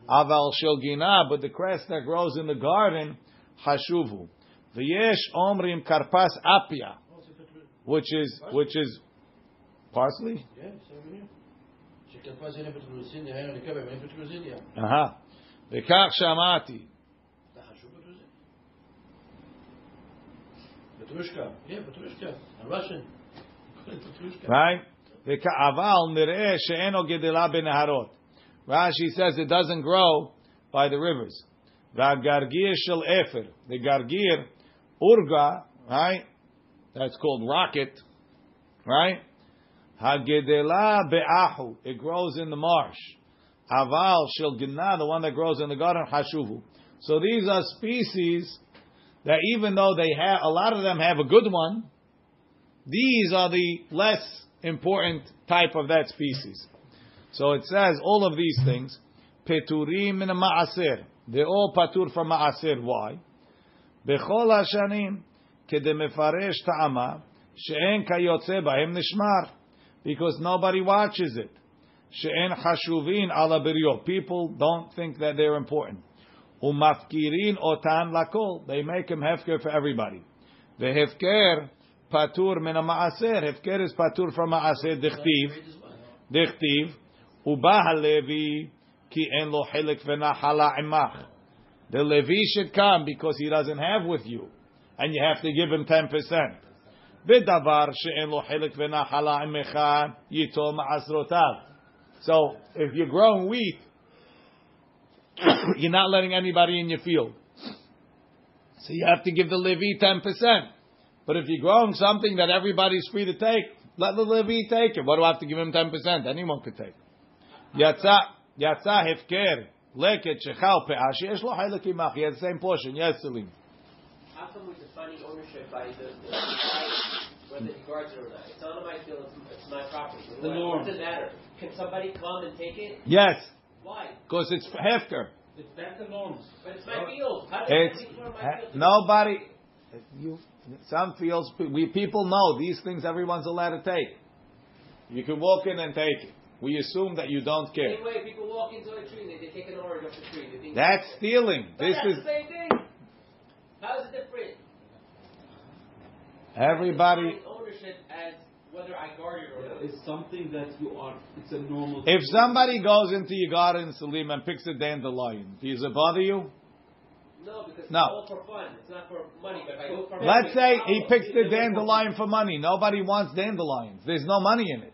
Aval shel gina, but the cress that grows in the garden, hashuvu. V'yesh omrim karpas apia, which is which is parsley. Yeah, same here. שכתבה שאין פטרוזין, דהיינו לקבל, ואין פטרוזין, יא. Uh huh. V'kach shamati. זה חשוב פטרוזין? פטרושקה. Yeah, פטרושקה. A Russian. פטרושקה. Right? Aval nireh she'eno gedela benaharot. Rashi says it doesn't grow by the rivers. V'agargir shel efer. The gargir, urga, right? That's called rocket, right? Hagedela be'ahu. It grows in the marsh. Aval shel gina, the one that grows in the garden, hashuvu. So these are species that even though they have, a lot of them have a good one, these are the less important type of that species. So it says all of these things, peturim min ma'aser. They're all patur from ma'aser. Why? בכל השנים, כדי מפרש טעמה, שאין כיוצא בהם נשמר. because nobody watches it. She'en chashuvin ala biryo. People don't think that they're important. Umafkirin otan lakol. They make him hefker for everybody. The hefker patur min ma'aser. Hefker is patur from ma'aser dichtiv. Dichtiv. Uba halevi ki en lo chelik v'nahala imach. The Levi should come because he doesn't have with you. And you have to give him 10%. בדבר שאין לו חלק ונחלה עמך, ייטול מעשרותיו. So, if you're growing wheat, [COUGHS] you're not letting anybody in your field. So you have to give the Levi 10%. But if you're growing something that everybody's free to take, let the Levi take it. What do I have to give him 10%? Anyone could take. יצא, יצא הפקר, לקט שחל פאה, שיש לו חלק עמך, he has the same portion, yes, Salim. How come we defining ownership by the, the guy, whether he mm. guards it or not? It's not on my field, it's, it's my property. The What- norm. What does it matter? Can somebody come and take it? Yes, Why? because it's hefker. It's that's the norms. But it's my field. How does It's it my ha- field? nobody. You, some fields, we people know these things. Everyone's allowed to take. You can walk in and take it. We assume that you don't care. Same way people walk into a tree, they, they take an orange off the tree. They think That's stealing. But This that's is the same thing. How is it different? Everybody. Ownership as whether I guard it or not. It's something that you are. It's a normal. If somebody goes into your garden, Salim, and picks a dandelion, does it bother you? No, because No. it's all for fun. It's not for money. But if I do it for Let's money, say he picks the dandelion for money. Nobody wants dandelions. There's no money in it.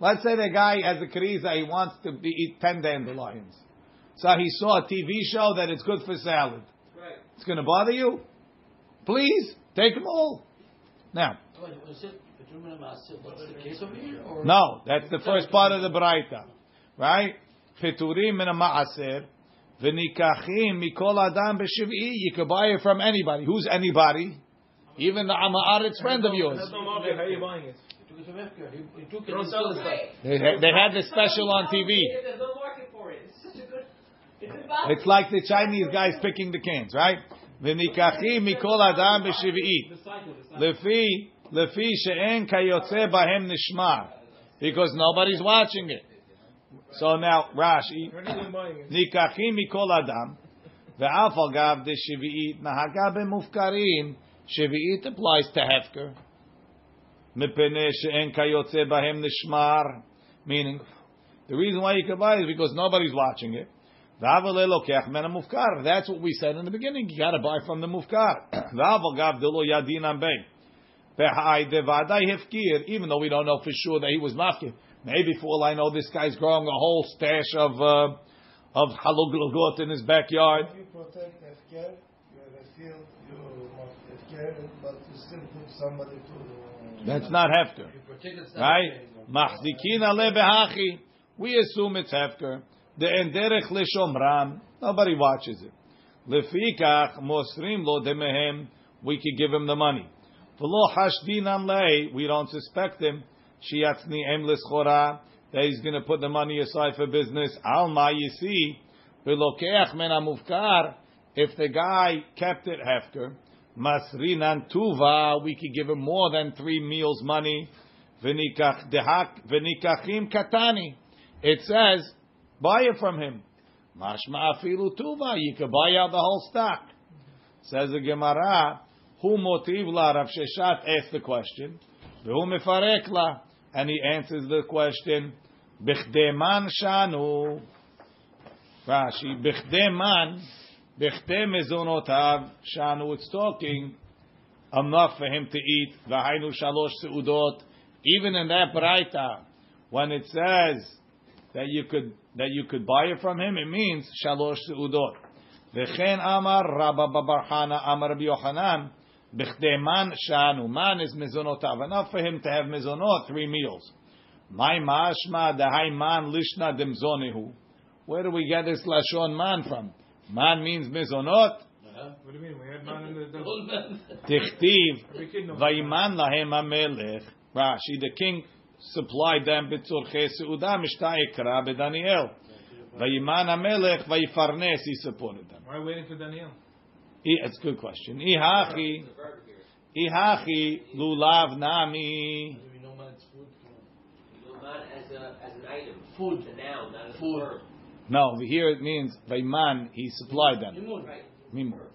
Let's say the guy has a kariza, he wants to be, eat 10 dandelions. So he saw a TV show that it's good for salad. Right. It's going to bother you? Please, take them all. Now. No, that's the first part of the Braita. Right? Peturim min ma'asir. V'nikachim mikol adam b'shiv'i. You could buy it from anybody. Who's anybody? Even the Amaret's friend of yours. How are you buying it? They, they had this special on TV. It's like the Chinese guys picking the cans, right? וניקחים מכל אדם בשביעית. The cycle, the cycle. לפי, לפי שאין כיוצא בהם נשמר. Because nobody's watching it. So now, Rashi, ניקחים מכל אדם, ואף על גב דשביעית נהגה במופקרים, שביעית applies to hefker. מפני שאין כיוצא בהם נשמר, meaning, the reason why you can buy it is because nobody's watching it. That's what we said in the beginning. You got to buy from the mufkar. [CLEARS THROAT] Even though we don't know for sure that he was mafkir, maybe for all I know, this guy's growing a whole stash of uh, of haluglogot in his backyard. If you protect efker, you have a field, you efker, but you still put somebody to. That's not hefker, right? Mahzikina lebehachi. We assume it's hefker. The enderech lishomram. Nobody watches it. Lefikach mosrim lo demehem. We could give him the money. V'lo hashdinam lei. We don't suspect him. Shiatzni em lischora. That he's going to put the money aside for business. Alma yisi. V'lokeach men amufkar. If the guy kept it hefker, masrinan tuva, we could give him more than three meals money. V'nikach dehak v'nikachim katani. It says, buy it from him. Mashma afilu tuva, you could buy out the whole stock. Says the Gemara, who motiv la Rav Sheshat asked the question, who mefarek la, and he answers the question, b'chdeman shanu. Rashi, b'chdeman, b'chde mezonotav shanu. It's talking enough for him to eat. V'hainu shalosh seudot. Even in that braita, when it says that you could that you could buy it from him, it means shalosh seudot. V'chen amar Rabba bar bar Hana amar Rabbi Yochanan b'chde man shanu. Man is mezonotav. Enough for him to have mezonot, three meals. My mashma dahai man lishna demzonehu. Where do we get this lashon man from? Man means mezonot. Uh-huh. What do you mean? We had man in the. the Tichtiv every kid knows. vayman lahem hamelech. Rashi, the king supplied them b'tzorchei seuda mishta ikra b'Daniel. Vayman hamelech vayfarnes. He supported them. Why waiting for Daniel? I- It's a good question. Ihachi, The ihachi lulav nami. We know man, food. Not as a as an item. Food. A noun, not as a Food. verb. No, here it means vayman. He supplied them. Imun. Mimur.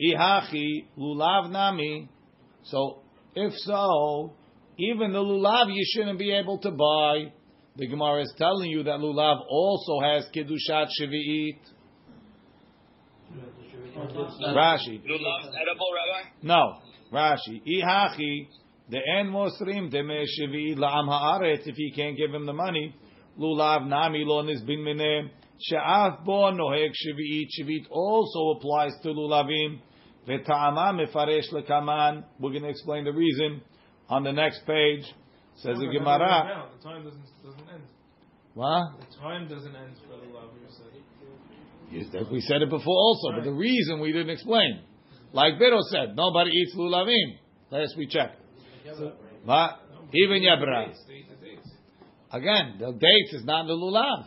Ihachi lulav nami. So if so, even the lulav you shouldn't be able to buy. The Gemara is telling you that lulav also has kedushat shvi'it. Rashi. Lulav's edible, Rabbi? No, Rashi. Ihachi the en mosrim deme shvi'it la'am haaretz. If he can't give him the money, lulav nami lo nisbin minem. She'af bo nohek shvi'it. Shvi'it also applies to lulavim. V'ta'ama mefaresh lekaman. We're going to explain the reason on the next page. Says the No, Gemara. The time doesn't doesn't end. What? The time doesn't end for the love. You said. Yes, that we said it before also, but the reason we didn't explain. Like Biro said, nobody eats lulavim. Last we checked. What? Even Yabra. The the. Again, the dates is not the lulav.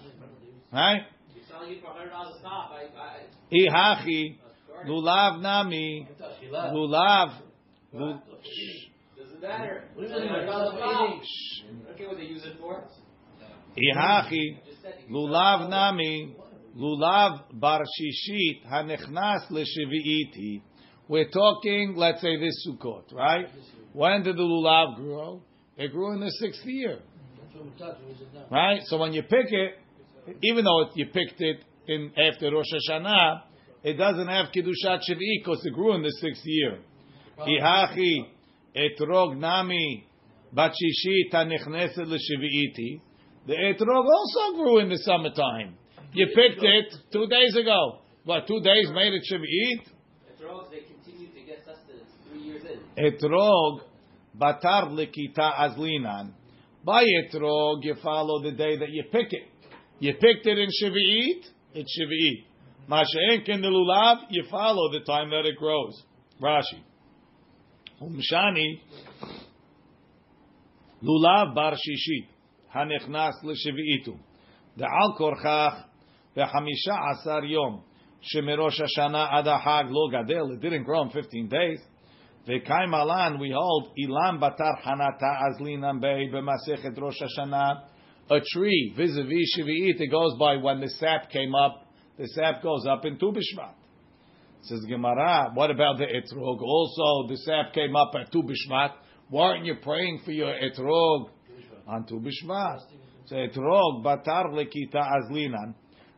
Right? You're selling it for hundred dollars. I, I, Ihachi, lulav nami, lulav. Lu- What do you mean, it for $100 a stop stop. eating? I don't care what they use it for. Ihachi, Just said you can lulav nami, lulav bar shishit, hanechnas leshevi'iti. We're talking, let's say this Sukkot, right? When did the lulav grow? It grew in the sixth year. That's what we thought, we said no. right? So when you pick it, even though it, you picked it in after Rosh Hashanah, it doesn't have kedushat shvi'i because it grew in the sixth year. Ihachi etrog nami bachishit hanichneset l'shvi'iti. The etrog also grew in the summertime. You picked it two days ago. What? Two days made it? The drones, they continue to get sustenance three years in. Etrog batar likita azlinan. By etrog, you follow the day that you pick it. You picked it in Shavuot, it's Shavuot. Masha'enk in the lulav, you follow the time that it grows. Rashi. Umshani, lulav bar shishit, hanechnas l'shavuitu. Da'al korchach, v'hamisha asar yom. Shemirosh Hashanah Adahag Lo Gadel. It didn't grow in 15 days. V'kaim alan, we hold ilam batar hanata azlinam bei b'masechet Rosh Hashanah. A tree vis-a-vis Shavuot, it goes by when the sap came up. The sap goes up in Tu B'Shvat. Says Gemara, what about the etrog? Also, the sap came up at Tu B'Shvat. Why aren't you praying for your etrog on Tu B'Shvat? So etrog batar lekita azlinan.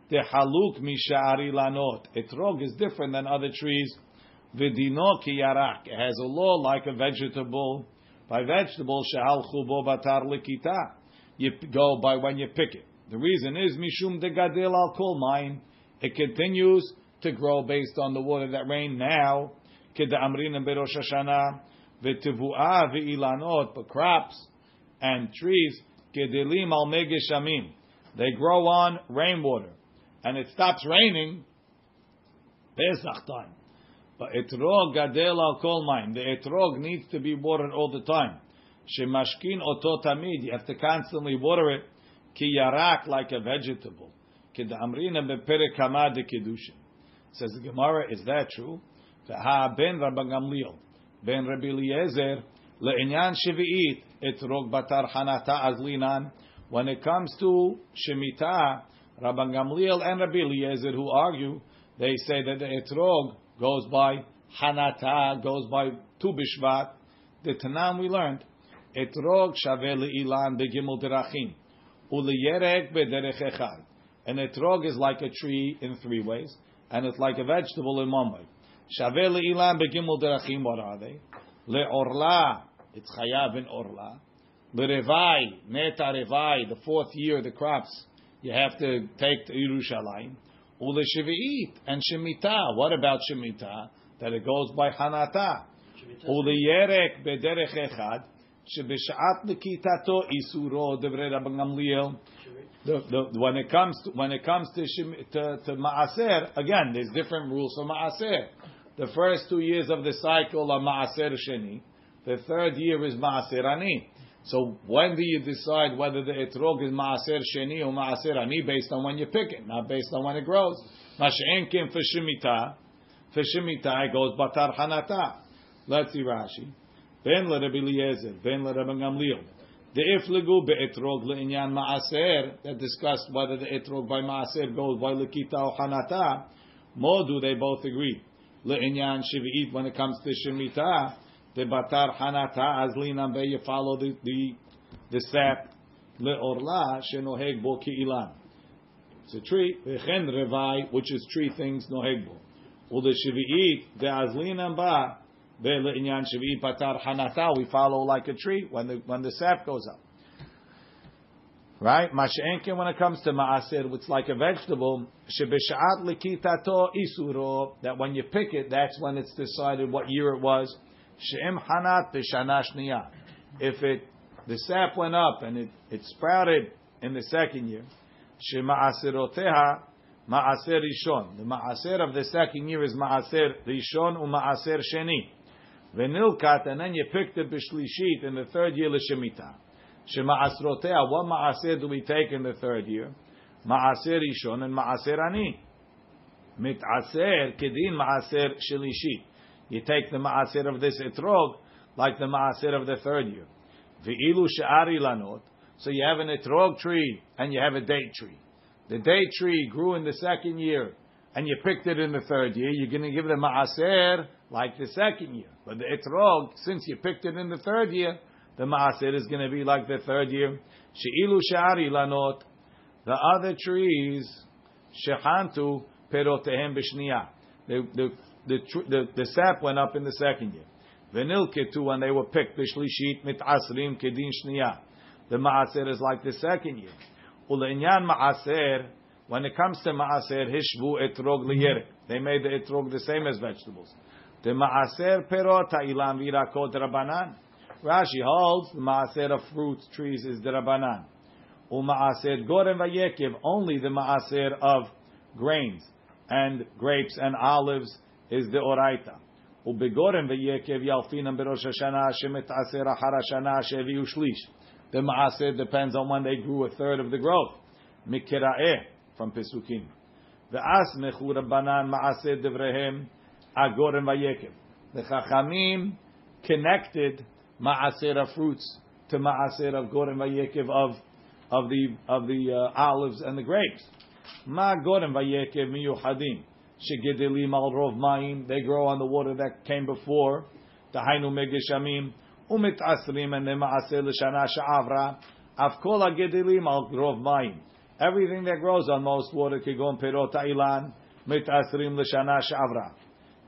The haluk mishari lanot. Etrog is different than other trees. Vidino ki yarak. It has a law like a vegetable. By vegetable, shehal chubo batar lekita. You go by when you pick it. The reason is mishum de gadil al kol mine. It continues to grow based on the water that rained now. Kida amrin and berosh Hashanah. V'tivua v'ilanot. But crops and trees, kedelim al megeshamim. They grow on rainwater. And it stops raining, Pesach time. But etrog gadel al kol. The etrog needs to be watered all the time. Shemashkin oto tamid. You have to constantly water it. Ki yarak like a vegetable. Kida amrina beperek hamad kedushin. Says the Gemara, is that true? V'ha ben Rabban Gamliel, ben Rabbi Eliezer, le'inyan shevi'it, etrog batar hanata azlinan. When it comes to Shemitah, Rabban Gamliel and Rabbi Eliezer, who argue, they say that the etrog goes by hanata, goes by Tu Bishvat. The Tanam we learned, etrog shaveh le'ilan begimel derachim, uliyerek bederech echad. An etrog is like a tree in three ways and it's like a vegetable in one way. Shaveh le'ilan begimul derachim, what are they? Le'orla, it's chayav in orla. Le'revai, neta revai, the fourth year, the crops, you have to take to Yerushalayim. Ule'shevi'it, and shemitah, what about shemitah? That it goes by hanata. Ule'yerek bederech echad, שבשעת נקיטתו איסורו דברי רבן גמליאל the, the, when it comes to, when it comes to, shim, to to maaser, again, there's different rules for maaser. The first two years of the cycle are maaser sheni. The third year is maaser ani. So when do you decide whether the etrog is maaser sheni or maaser ani based on when you pick it, not based on when it grows? Masha'en kim for shemitah. For shemitah it goes batar hanata. Let's see Rashi. Ben le Rabbi Eliezer, le that discussed whether the etrog by ma'aser goes by lekita or hanata. Modu they both agree. Le'inyan shivi'it when it comes to shemitah. The batar hanata azlinam be you follow the the the sap le'orla shenoheg bo ki'ilan. It's a tree. Which is tree things noheg bo. Ule shivi'it the azlinam ba we follow like a tree when the when the sap goes up. Right? Mash'enkin when it comes to ma'asir, it's like a vegetable. Shebish'at likitato isuro, that when you pick it, that's when it's decided what year it was. She'im hanat. If it, the sap went up and it, it sprouted in the second year, shema'asiroteha ma'aser rishon. The ma'aser of the second year is ma'aser rishon u'ma'aser sheni. Venilkat, and then you picked it b'shlishit in the third year l'shemita. Shema asrotea, what ma'aser do we take in the third year? Ma'aser rishon and ma'aser ani. Mit'aser kedin ma'aser shelishit. You take the ma'aser of this etrog like the ma'aser of the third year. Ve'ilu she'ari lanot. So you have an etrog tree and you have a date tree. The date tree grew in the second year and you picked it in the third year. You're going to give the ma'aser like the second year. But the etrog, since you picked it in the third year, the maaser is going to be like the third year. She'ilu shari lanot. The other trees, shehantu perotehem b'shniya. The, the, the, the, the sap went up in the second year. Venilketu, when they were picked, b'shlishit mitasrim kedin shniya. The maaser is like the second year. Ule'inyan maaser, when it comes to maaser, hishvu etrog liyerek. They made the etrog the same as vegetables. The maaser perot ha'ilam virakot rabanan. Rashi holds the maaser of fruits, trees is the rabanan. Umaaser gorem vayekiv, only the maaser of grains and grapes and olives is the oraita. Vayekiv yalfinam berosh hashana shemet aser achar hashana sheviu shlish. The maaser depends on when they grew a third of the growth. Mikiraeh from Pesukim. Ve'as mechu Rabbanan ma'aseh devrehem agorim vayekev. The Chachamim connected ma'aser of fruits to ma'aser of gorim vayekev of of the of the uh, olives and the grapes. Ma gorim vayekev miyuchadim shegedelim al rov mayim. They grow on the water that came before. Tahainu megeshamim umit asrim and ma'aser l'shana she'avra. Avkol hagedelim al rov mayim. Everything that grows on most water, kigon perot ilan, mit asrim l'shana she'avra.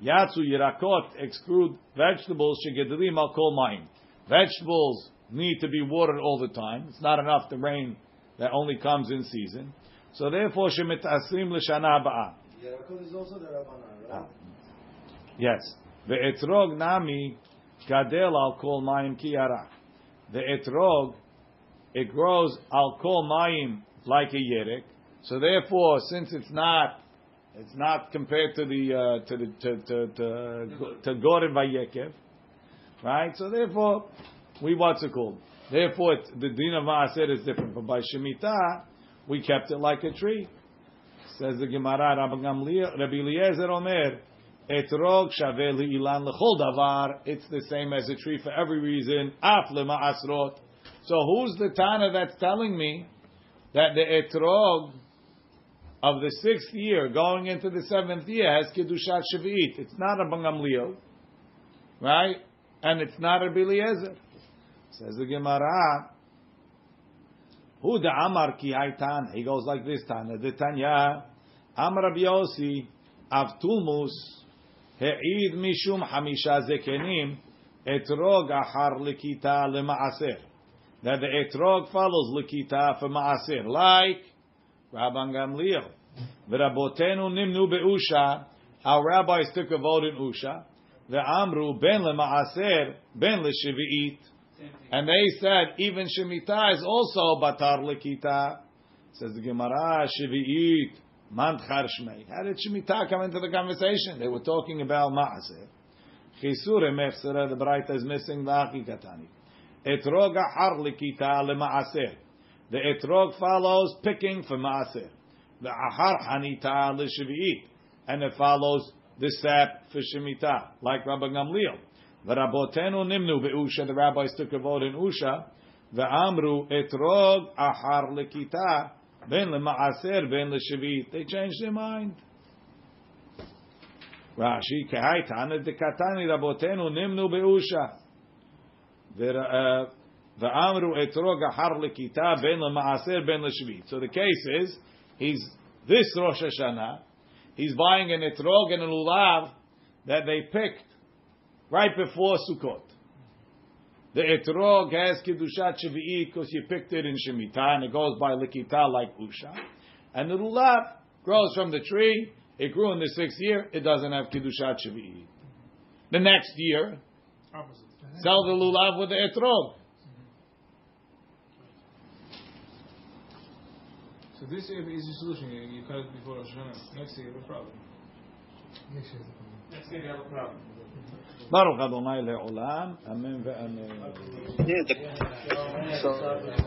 Yatsu yirakot exclude vegetables shegedelim al kol mayim. Vegetables need to be watered all the time. It's not enough the rain that only comes in season. So therefore, shemit asrim l'shana ba'a. Yarakot is also the Rabbanan, right? Ah. Yes. The etrog nami gadel al kol mayim kiyara. The etrog, it grows al kol mayim like a yerek. So therefore, since it's not, it's not compared to the uh, to the to to to, to Gorim Vayekev, right? So therefore, we what's it called? Therefore, it, the din of Maaser is different. But by Shemitah, we kept it like a tree. Says the Gemara, Rabbi Eliezer Omer, Etrog shaveh ilan lechol davar. It's the same as a tree for every reason. Af asrot. So who's the Tana that's telling me that the etrog of the sixth year going into the seventh year has kedushat shvi'it? It's not a Gamliel, right? And it's not a Eliezer. Says the Gemara. Who the Amar ki Tana? He goes like this Tana. The Tanya. Amar Rabbi Yossi. Avtulmus. He'id mishum hamisha zekenim. Etrog achar likita lemaaser. That the etrog follows likita for maaser. Like Rabban Gamliel. V'rabotenu nimnu be'usha. Our rabbis took a vote in Usha. The Amru ben lemaaser ben leshivi'it. And they said even Shemitah is also batar lekita. Says the Gemara, Shevi'it, man shmei. How did Shemitah come into the conversation? They were talking about Ma'aseh. Chisur emefsera, the Braita is missing the Katani. Etrog ahar lekita lema'aser. The etrog follows picking for Ma'aser. The ahar hanita leshevi'it. And it follows the sap for Shemitah, like Rabbi Gamliel. V'rabotenu nimnu be'usha. The rabbis took a vote in Usha. V'amru etrog ahar lekita ben lemaaser ben leshevit. They changed their mind. Rashi kahai tana dekatani rabotenu nimnu be'usha. Uh, Leshevit. So the case is, he's this Rosh Hashanah. He's buying an etrog and a lulav that they picked right before Sukkot. The etrog has kedushat shvi'it because you picked it in Shemitah and it goes by likita like usha. And the lulav grows from the tree. It grew in the sixth year. It doesn't have kedushat shvi'it. The next year, Opposite. Sell the lulav with the etrog. So this year, easy solution. You, you cut it before Rosh Hashanah. Next year, you have a problem. Next year you have a problem. Baruch Adonai le'olam. Amen ve'amen. Yeah, the, so